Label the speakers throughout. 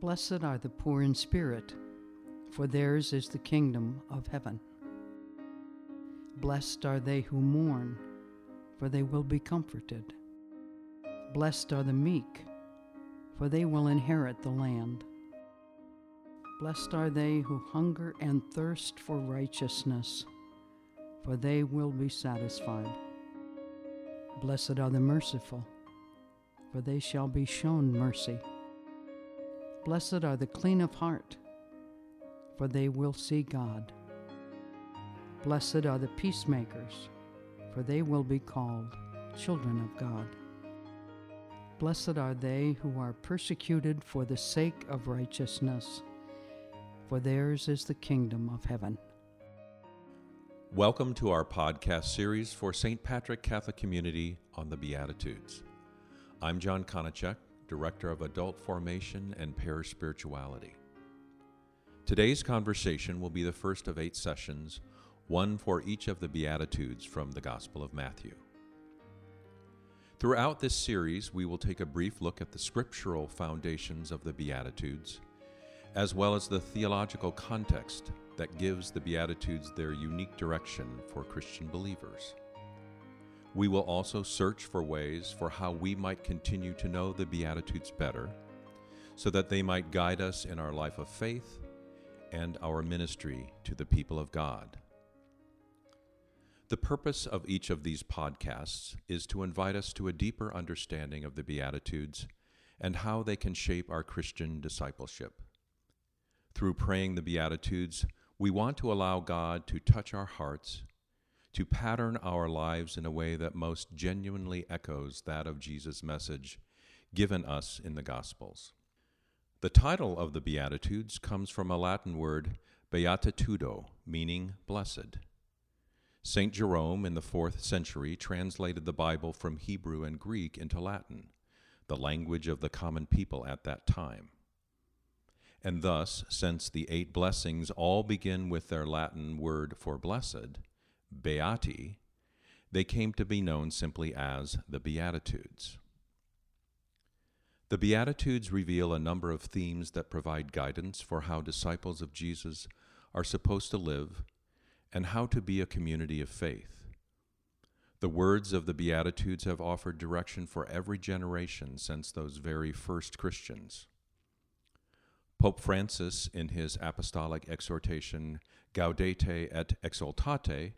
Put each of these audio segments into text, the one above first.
Speaker 1: Blessed are the poor in spirit, for theirs is the kingdom of heaven. Blessed are they who mourn, for they will be comforted. Blessed are the meek, for they will inherit the land. Blessed are they who hunger and thirst for righteousness, for they will be satisfied. Blessed are the merciful, for they shall be shown mercy. Blessed are the clean of heart, for they will see God. Blessed are the peacemakers, for they will be called children of God. Blessed are they who are persecuted for the sake of righteousness, for theirs is the kingdom of heaven.
Speaker 2: Welcome to our podcast series for St. Patrick Catholic Community on the Beatitudes. I'm John Konicek, Director of Adult Formation and Parish Spirituality. Today's conversation will be the first of eight sessions, one for each of the Beatitudes from the Gospel of Matthew. Throughout this series, we will take a brief look at the scriptural foundations of the Beatitudes, as well as the theological context that gives the Beatitudes their unique direction for Christian believers. We will also search for ways for how we might continue to know the Beatitudes better, so that they might guide us in our life of faith and our ministry to the people of God. The purpose of each of these podcasts is to invite us to a deeper understanding of the Beatitudes and how they can shape our Christian discipleship. Through praying the Beatitudes, we want to allow God to touch our hearts to pattern our lives in a way that most genuinely echoes that of Jesus' message given us in the Gospels. The title of the Beatitudes comes from a Latin word, beatitudo, meaning blessed. St. Jerome in the fourth century translated the Bible from Hebrew and Greek into Latin, the language of the common people at that time. And thus, since the eight blessings all begin with their Latin word for blessed, Beati, they came to be known simply as the Beatitudes. The Beatitudes reveal a number of themes that provide guidance for how disciples of Jesus are supposed to live and how to be a community of faith. The words of the Beatitudes have offered direction for every generation since those very first Christians. Pope Francis, in his apostolic exhortation Gaudete et Exsultate,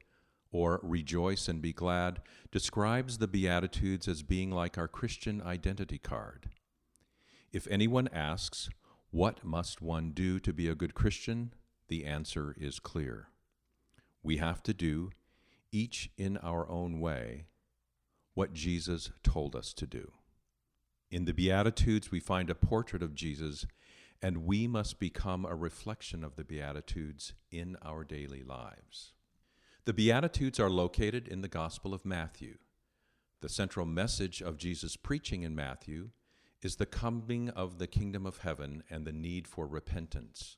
Speaker 2: or rejoice and be glad, describes the Beatitudes as being like our Christian identity card. If anyone asks, What must one do to be a good Christian? the answer is clear. We have to do, each in our own way, what Jesus told us to do. In the Beatitudes, we find a portrait of Jesus, and we must become a reflection of the Beatitudes in our daily lives. The Beatitudes are located in the Gospel of Matthew. The central message of Jesus' preaching in Matthew is the coming of the kingdom of heaven and the need for repentance,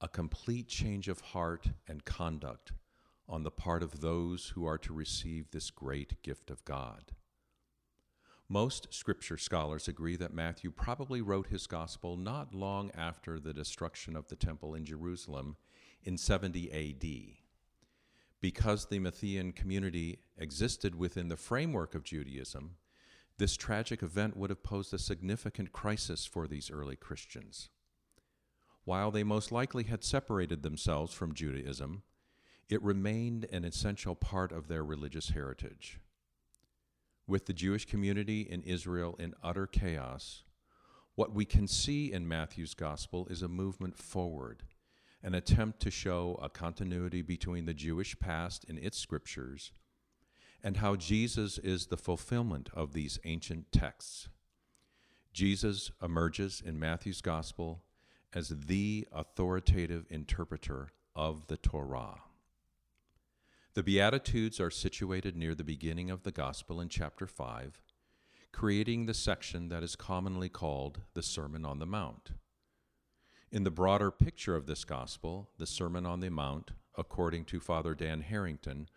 Speaker 2: a complete change of heart and conduct on the part of those who are to receive this great gift of God. Most scripture scholars agree that Matthew probably wrote his gospel not long after the destruction of the temple in Jerusalem in 70 AD because the Matthean community existed within the framework of Judaism, this tragic event would have posed a significant crisis for these early Christians. While they most likely had separated themselves from Judaism, it remained an essential part of their religious heritage. With the Jewish community in Israel in utter chaos, what we can see in Matthew's gospel is a movement forward an attempt to show a continuity between the Jewish past in its scriptures and how Jesus is the fulfillment of these ancient texts. Jesus emerges in Matthew's gospel as the authoritative interpreter of the Torah. The Beatitudes are situated near the beginning of the gospel in chapter 5, creating the section that is commonly called the Sermon on the Mount. In the broader picture of this gospel, the Sermon on the Mount, according to Father Dan Harrington,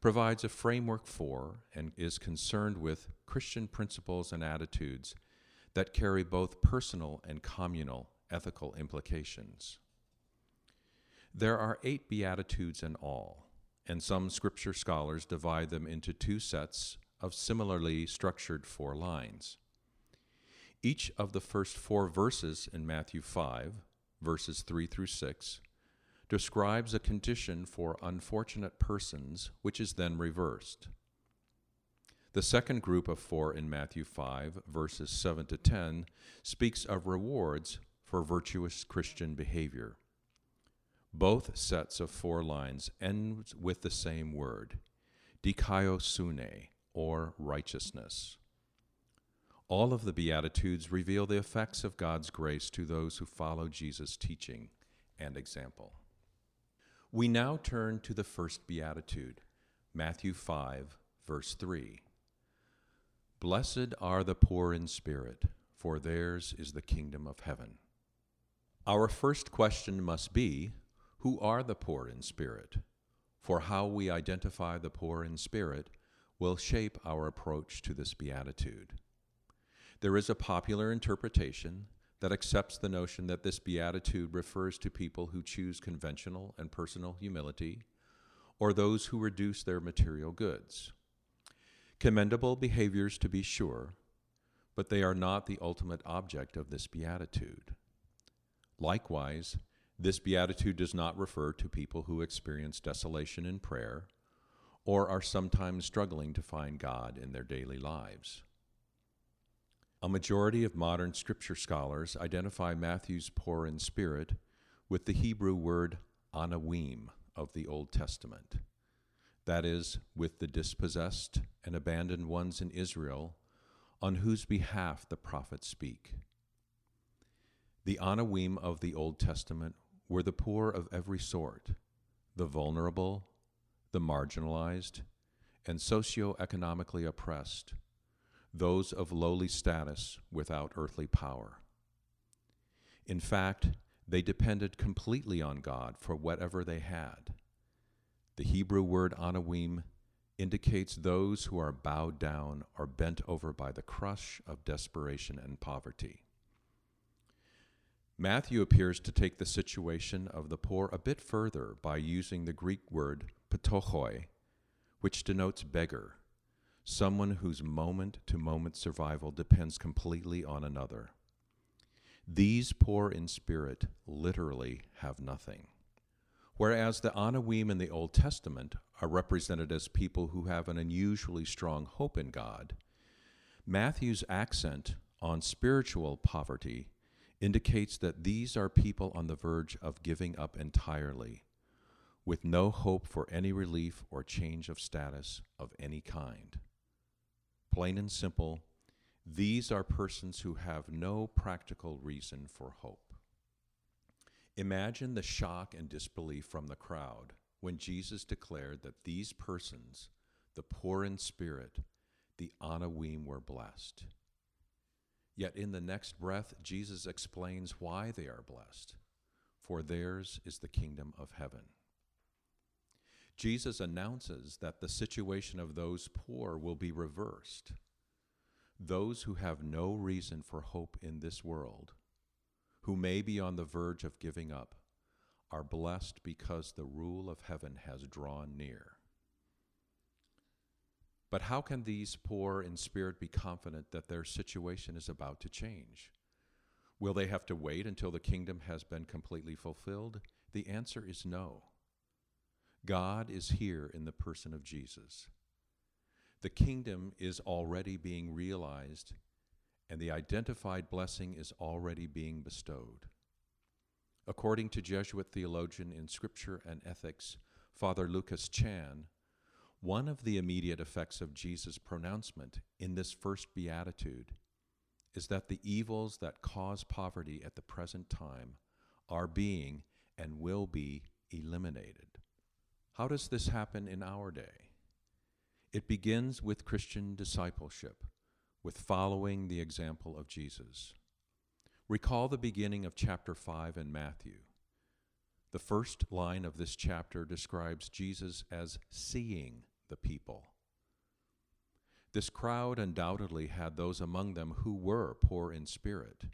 Speaker 2: provides a framework for and is concerned with Christian principles and attitudes that carry both personal and communal ethical implications. There are eight Beatitudes in all, and some scripture scholars divide them into two sets of similarly structured four lines. Each of the first four verses in Matthew 5, verses 3 through 6, describes a condition for unfortunate persons which is then reversed. The second group of four in Matthew 5, verses 7 to 10, speaks of rewards for virtuous Christian behavior. Both sets of four lines end with the same word, dikaiosune, or righteousness. All of the Beatitudes reveal the effects of God's grace to those who follow Jesus' teaching and example. We now turn to the first Beatitude, Matthew 5, verse 3. Blessed are the poor in spirit, for theirs is the kingdom of heaven. Our first question must be Who are the poor in spirit? For how we identify the poor in spirit will shape our approach to this beatitude. There is a popular interpretation that accepts the notion that this beatitude refers to people who choose conventional and personal humility or those who reduce their material goods. Commendable behaviors, to be sure, but they are not the ultimate object of this beatitude. Likewise, this beatitude does not refer to people who experience desolation in prayer or are sometimes struggling to find God in their daily lives. A majority of modern scripture scholars identify Matthew's poor in spirit with the Hebrew word anawim of the Old Testament that is, with the dispossessed and abandoned ones in Israel, on whose behalf the prophets speak. The Anawim of the Old Testament were the poor of every sort, the vulnerable, the marginalized, and socio-economically oppressed, those of lowly status without earthly power. In fact, they depended completely on God for whatever they had the Hebrew word anawim indicates those who are bowed down or bent over by the crush of desperation and poverty. Matthew appears to take the situation of the poor a bit further by using the Greek word ptochoi, which denotes beggar, someone whose moment to moment survival depends completely on another. These poor in spirit literally have nothing. Whereas the Anawim in the Old Testament are represented as people who have an unusually strong hope in God, Matthew's accent on spiritual poverty indicates that these are people on the verge of giving up entirely, with no hope for any relief or change of status of any kind. Plain and simple, these are persons who have no practical reason for hope. Imagine the shock and disbelief from the crowd when Jesus declared that these persons, the poor in spirit, the Anawim, were blessed. Yet in the next breath, Jesus explains why they are blessed, for theirs is the kingdom of heaven. Jesus announces that the situation of those poor will be reversed. Those who have no reason for hope in this world who may be on the verge of giving up are blessed because the rule of heaven has drawn near. But how can these poor in spirit be confident that their situation is about to change? Will they have to wait until the kingdom has been completely fulfilled? The answer is no. God is here in the person of Jesus. The kingdom is already being realized and the identified blessing is already being bestowed. According to Jesuit theologian in Scripture and Ethics, Father Lucas Chan, one of the immediate effects of Jesus' pronouncement in this first beatitude is that the evils that cause poverty at the present time are being and will be eliminated. How does this happen in our day? It begins with Christian discipleship with following the example of Jesus. Recall the beginning of chapter 5 in Matthew. The first line of this chapter describes Jesus as seeing the people. This crowd undoubtedly had those among them who were poor in spirit,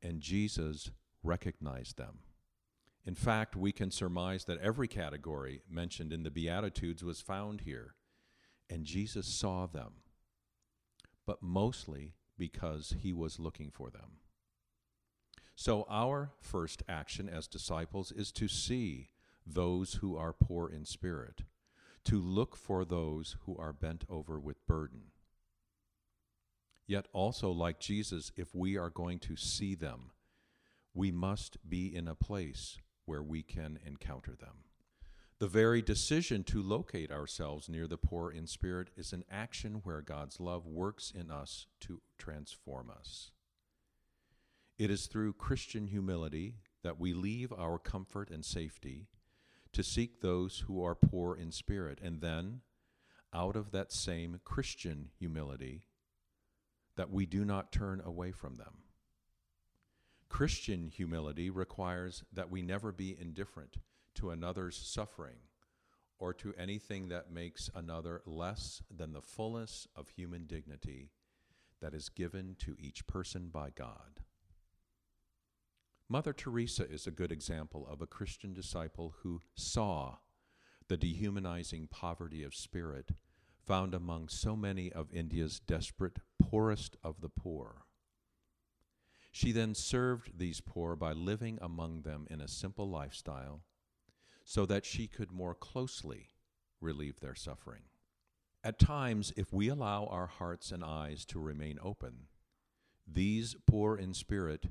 Speaker 2: and Jesus recognized them. In fact, we can surmise that every category mentioned in the Beatitudes was found here, and Jesus saw them, but mostly because he was looking for them. So, our first action as disciples is to see those who are poor in spirit, to look for those who are bent over with burden. Yet, also, like Jesus, if we are going to see them, we must be in a place where we can encounter them. The very decision to locate ourselves near the poor in spirit is an action where God's love works in us to transform us. It is through Christian humility that we leave our comfort and safety to seek those who are poor in spirit, and then, out of that same Christian humility, that we do not turn away from them. Christian humility requires that we never be indifferent to another's suffering or to anything that makes another less than the fullness of human dignity that is given to each person by God. Mother Teresa is a good example of a Christian disciple who saw the dehumanizing poverty of spirit found among so many of India's desperate, poorest of the poor. She then served these poor by living among them in a simple lifestyle so that she could more closely relieve their suffering. At times, if we allow our hearts and eyes to remain open, these poor in spirit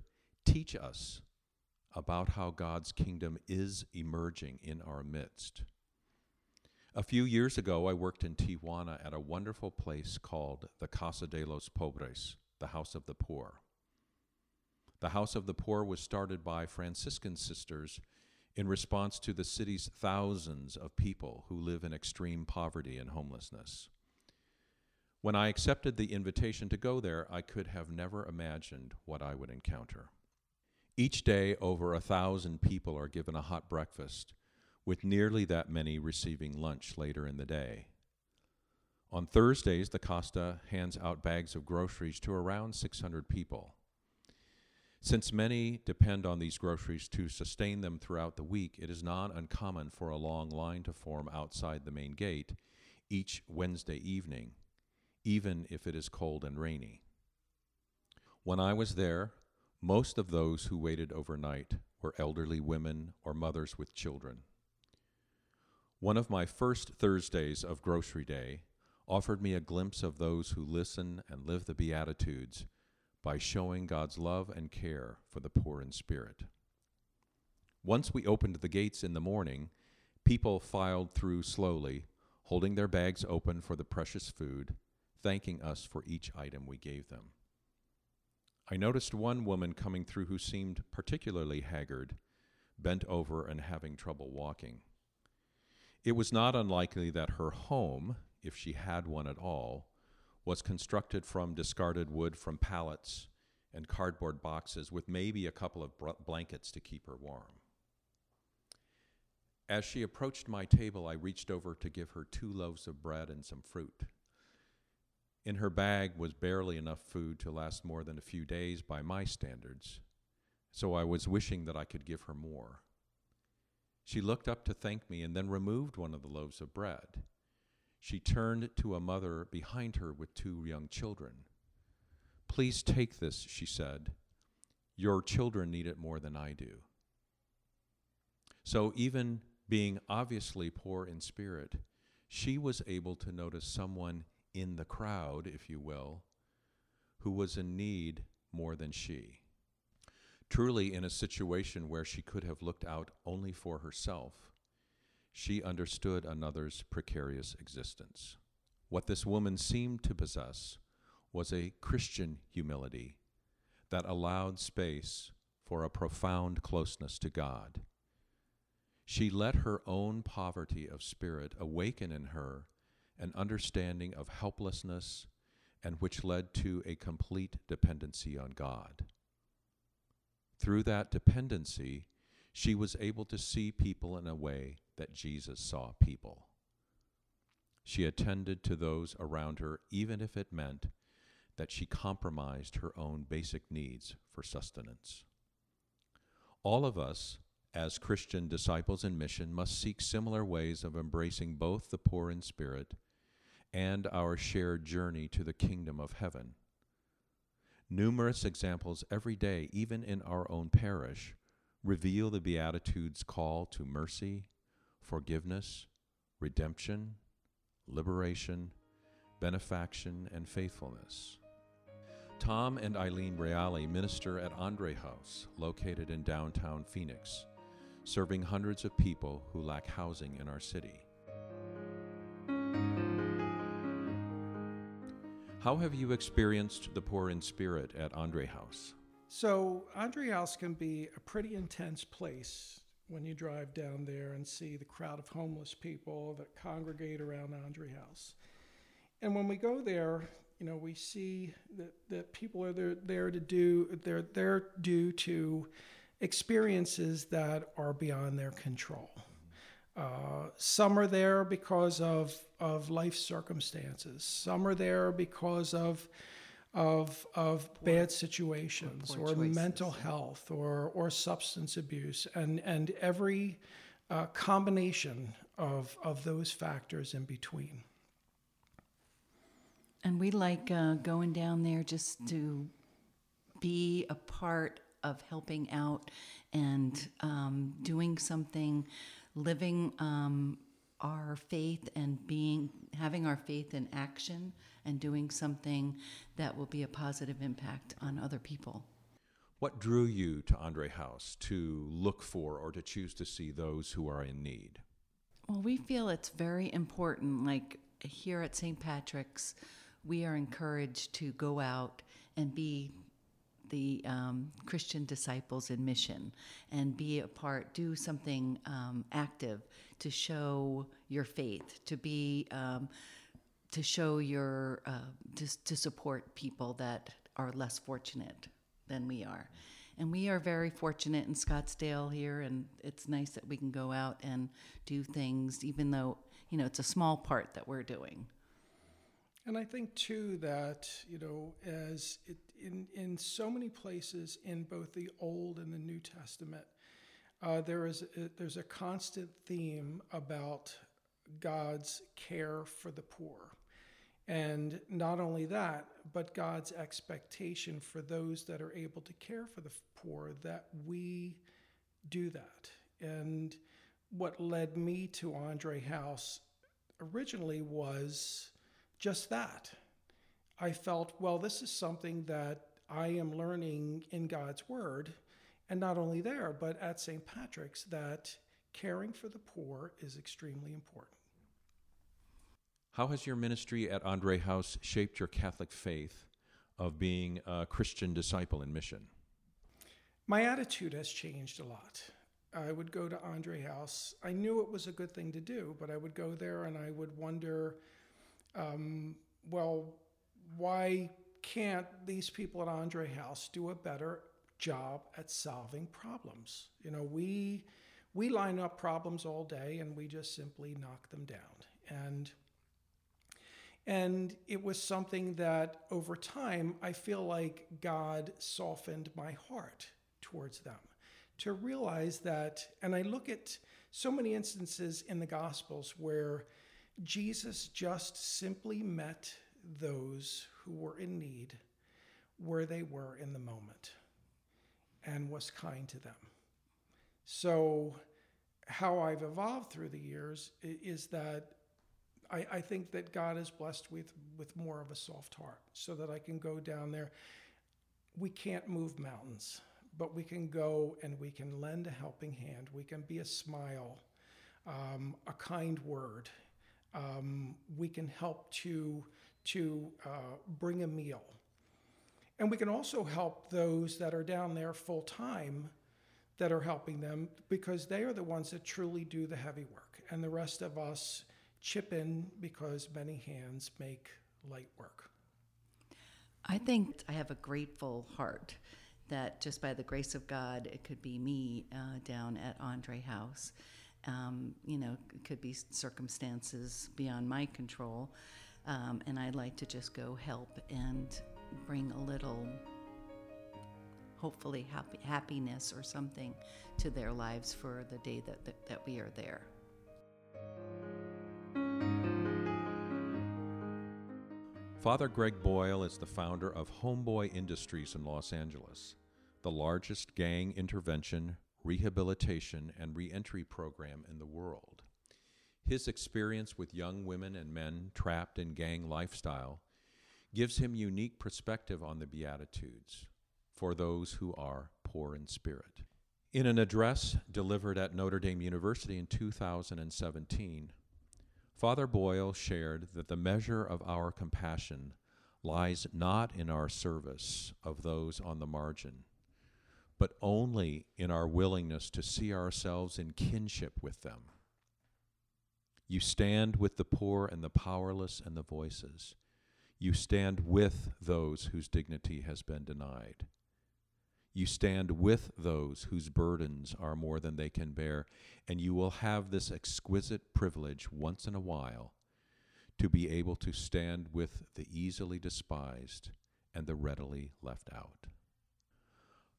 Speaker 2: teach us about how God's kingdom is emerging in our midst. A few years ago, I worked in Tijuana at a wonderful place called the Casa de los Pobres, the House of the Poor. The House of the Poor was started by Franciscan sisters in response to the city's thousands of people who live in extreme poverty and homelessness. When I accepted the invitation to go there, I could have never imagined what I would encounter. Each day, over a thousand people are given a hot breakfast, with nearly that many receiving lunch later in the day. On Thursdays, the Casa hands out bags of groceries to around 600 people. Since many depend on these groceries to sustain them throughout the week, it is not uncommon for a long line to form outside the main gate each Wednesday evening, even if it is cold and rainy. When I was there, most of those who waited overnight were elderly women or mothers with children. One of my first Thursdays of Grocery Day offered me a glimpse of those who listen and live the Beatitudes by showing God's love and care for the poor in spirit. Once we opened the gates in the morning, people filed through slowly, holding their bags open for the precious food, thanking us for each item we gave them. I noticed one woman coming through who seemed particularly haggard, bent over, and having trouble walking. It was not unlikely that her home, if she had one at all, was constructed from discarded wood from pallets and cardboard boxes with maybe a couple of br- blankets to keep her warm. As she approached my table, I reached over to give her two loaves of bread and some fruit. In her bag was barely enough food to last more than a few days by my standards, so I was wishing that I could give her more. She looked up to thank me and then removed one of the loaves of bread. She turned to a mother behind her with two young children. Please take this, she said. Your children need it more than I do. So, even being obviously poor in spirit, she was able to notice someone in the crowd, if you will, who was in need more than she. Truly, in a situation where she could have looked out only for herself, she understood another's precarious existence. What this woman seemed to possess was a Christian humility that allowed space for a profound closeness to God. She let her own poverty of spirit awaken in her an understanding of helplessness and which led to a complete dependency on God. Through that dependency, she was able to see people in a way that Jesus saw people. She attended to those around her, even if it meant that she compromised her own basic needs for sustenance. All of us, as Christian disciples in mission, must seek similar ways of embracing both the poor in spirit and our shared journey to the kingdom of heaven. Numerous examples every day, even in our own parish, reveal the Beatitudes' call to mercy, forgiveness, redemption, liberation, benefaction, and faithfulness. Tom and Eileen Reale minister at Andre House, located in downtown Phoenix, serving hundreds of people who lack housing in our city. How have you experienced the poor in spirit at Andre House?
Speaker 3: So, Andre House can be a pretty intense place when you drive down there and see the crowd of homeless people that congregate around Andre House. And when we go there, you know, we see that, that people are there, there to do, they're there due to experiences that are beyond their control. Uh, some are there because of, of life circumstances. Some are there because of, of, of poor, bad situations or, or mental health or, or substance abuse and, and every uh, combination of, of those factors in between.
Speaker 4: And we like uh, going down there just to be a part of helping out and um, doing something, living um, our faith and being having our faith in action and doing something that will be a positive impact on other people.
Speaker 2: What drew you to Andre House to look for or to choose to see those who are in need?
Speaker 4: Well, we feel it's very important, like here at St. Patrick's we are encouraged to go out and be the um, Christian disciples in mission and be a part, do something um, active to show your faith, to be, um, to show your, uh, to, to support people that are less fortunate than we are. And we are very fortunate in Scottsdale here, and it's nice that we can go out and do things, even though, you know, it's a small part that we're doing.
Speaker 3: And I think too that you know, as it, in in so many places in both the Old and the New Testament, uh, there is a, there's a constant theme about God's care for the poor, and not only that, but God's expectation for those that are able to care for the poor that we do that. And what led me to Andre House originally was just that. I felt, well, this is something that I am learning in God's Word, and not only there, but at St. Patrick's, that caring for the poor is extremely important.
Speaker 2: How has your ministry at Andre House shaped your Catholic faith of being a Christian disciple in mission?
Speaker 3: My attitude has changed a lot. I would go to Andre House. I knew it was a good thing to do, but I would go there and I would wonder um, well, why can't these people at Andre House do a better job at solving problems? You know, we we line up problems all day and we just simply knock them down. And and it was something that over time I feel like God softened my heart towards them to realize that and I look at so many instances in the gospels where Jesus just simply met those who were in need where they were in the moment and was kind to them. So, how I've evolved through the years is that I, I, think that God is blessed with, with more of a soft heart so that I can go down there. We can't move mountains, but we can go and we can lend a helping hand. We can be a smile, um, a kind word, um, we can help to, to uh, bring a meal. And we can also help those that are down there full time that are helping them because they are the ones that truly do the heavy work. And the rest of us chip in because many hands make light work.
Speaker 4: I think I have a grateful heart that just by the grace of God, it could be me uh, down at Andre House um, you know, it could be circumstances beyond my control. Um, and I'd like to just go help and bring a little, hopefully, happy, happiness or something to their lives for the day that, that, that we are there.
Speaker 2: Father Greg Boyle is the founder of Homeboy Industries in Los Angeles, the largest gang intervention, rehabilitation, and reentry program in the world. His experience with young women and men trapped in gang lifestyle gives him unique perspective on the Beatitudes for those who are poor in spirit. In an address delivered at Notre Dame University in 2017, Father Boyle shared that the measure of our compassion lies not in our service of those on the margin, but only in our willingness to see ourselves in kinship with them. You stand with the poor and the powerless and the voices. You stand with those whose dignity has been denied. You stand with those whose burdens are more than they can bear, and you will have this exquisite privilege once in a while to be able to stand with the easily despised and the readily left out.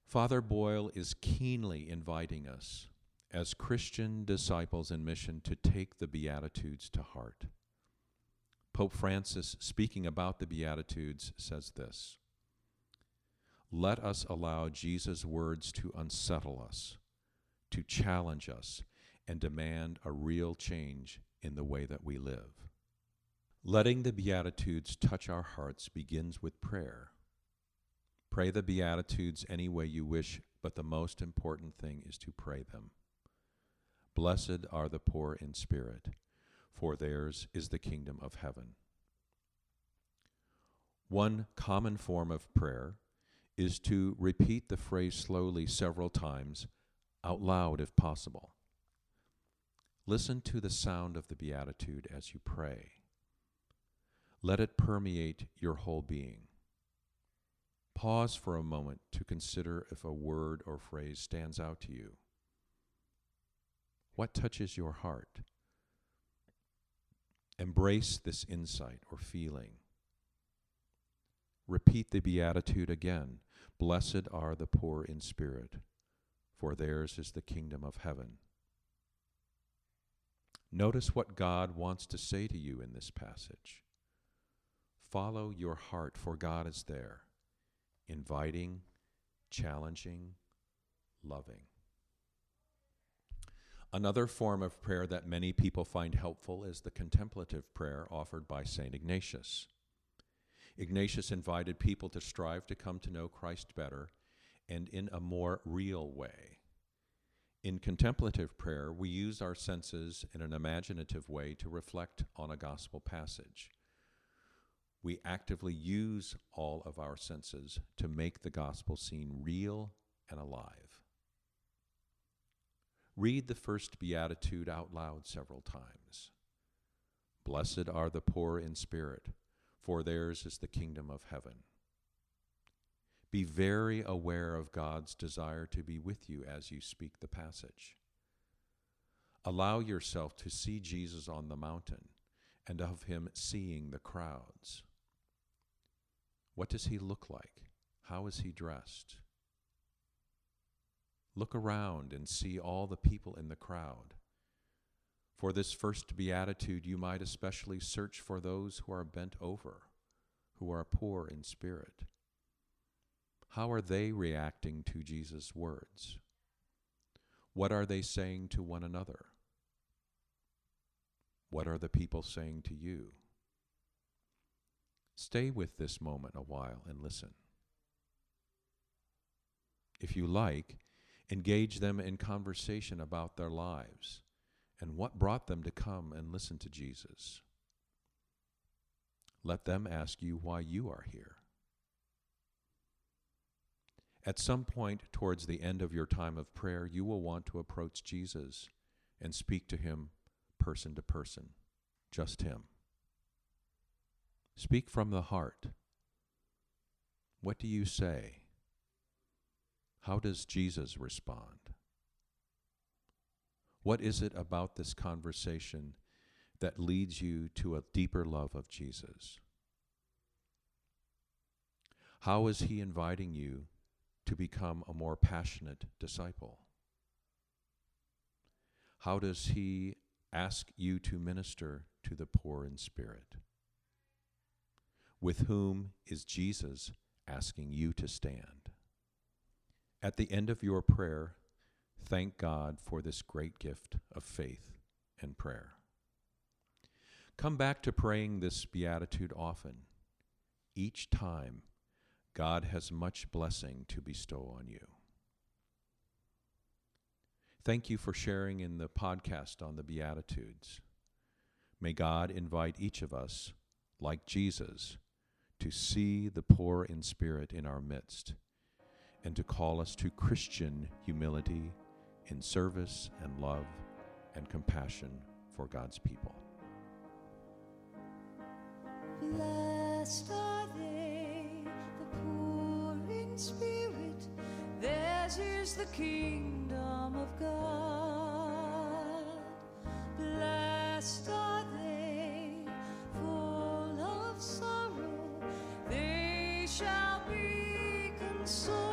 Speaker 2: Father Boyle is keenly inviting us as Christian disciples in mission to take the Beatitudes to heart. Pope Francis, speaking about the Beatitudes, says this let us allow Jesus' words to unsettle us, to challenge us, and demand a real change in the way that we live. Letting the Beatitudes touch our hearts begins with prayer. Pray the Beatitudes any way you wish, but the most important thing is to pray them. Blessed are the poor in spirit, for theirs is the kingdom of heaven. One common form of prayer is to repeat the phrase slowly several times, out loud if possible. Listen to the sound of the Beatitude as you pray. Let it permeate your whole being. Pause for a moment to consider if a word or phrase stands out to you. What touches your heart? Embrace this insight or feeling. Repeat the Beatitude again Blessed are the poor in spirit, for theirs is the kingdom of heaven. Notice what God wants to say to you in this passage. Follow your heart, for God is there, inviting, challenging, loving. Another form of prayer that many people find helpful is the contemplative prayer offered by St. Ignatius. Ignatius invited people to strive to come to know Christ better and in a more real way. In contemplative prayer, we use our senses in an imaginative way to reflect on a gospel passage. We actively use all of our senses to make the gospel scene real and alive. Read the first beatitude out loud several times. Blessed are the poor in spirit for theirs is the kingdom of heaven. Be very aware of God's desire to be with you as you speak the passage. Allow yourself to see Jesus on the mountain and of him seeing the crowds. What does he look like? How is he dressed? Look around and see all the people in the crowd. For this first beatitude, you might especially search for those who are bent over, who are poor in spirit. How are they reacting to Jesus' words? What are they saying to one another? What are the people saying to you? Stay with this moment a while and listen. If you like, engage them in conversation about their lives and what brought them to come and listen to Jesus. Let them ask you why you are here. At some point towards the end of your time of prayer, you will want to approach Jesus and speak to him person to person, just him. Speak from the heart. What do you say? How does Jesus respond? What is it about this conversation that leads you to a deeper love of Jesus? How is He inviting you to become a more passionate disciple? How does He ask you to minister to the poor in spirit? With whom is Jesus asking you to stand? At the end of your prayer, thank God for this great gift of faith and prayer. Come back to praying this beatitude often. Each time, God has much blessing to bestow on you. Thank you for sharing in the podcast on the Beatitudes. May God invite each of us, like Jesus, to see the poor in spirit in our midst and to call us to Christian humility in service and love and compassion for God's people.
Speaker 5: Blessed are they, the poor in spirit, theirs is the kingdom of God. Blessed are they, full of sorrow, they shall be consoled.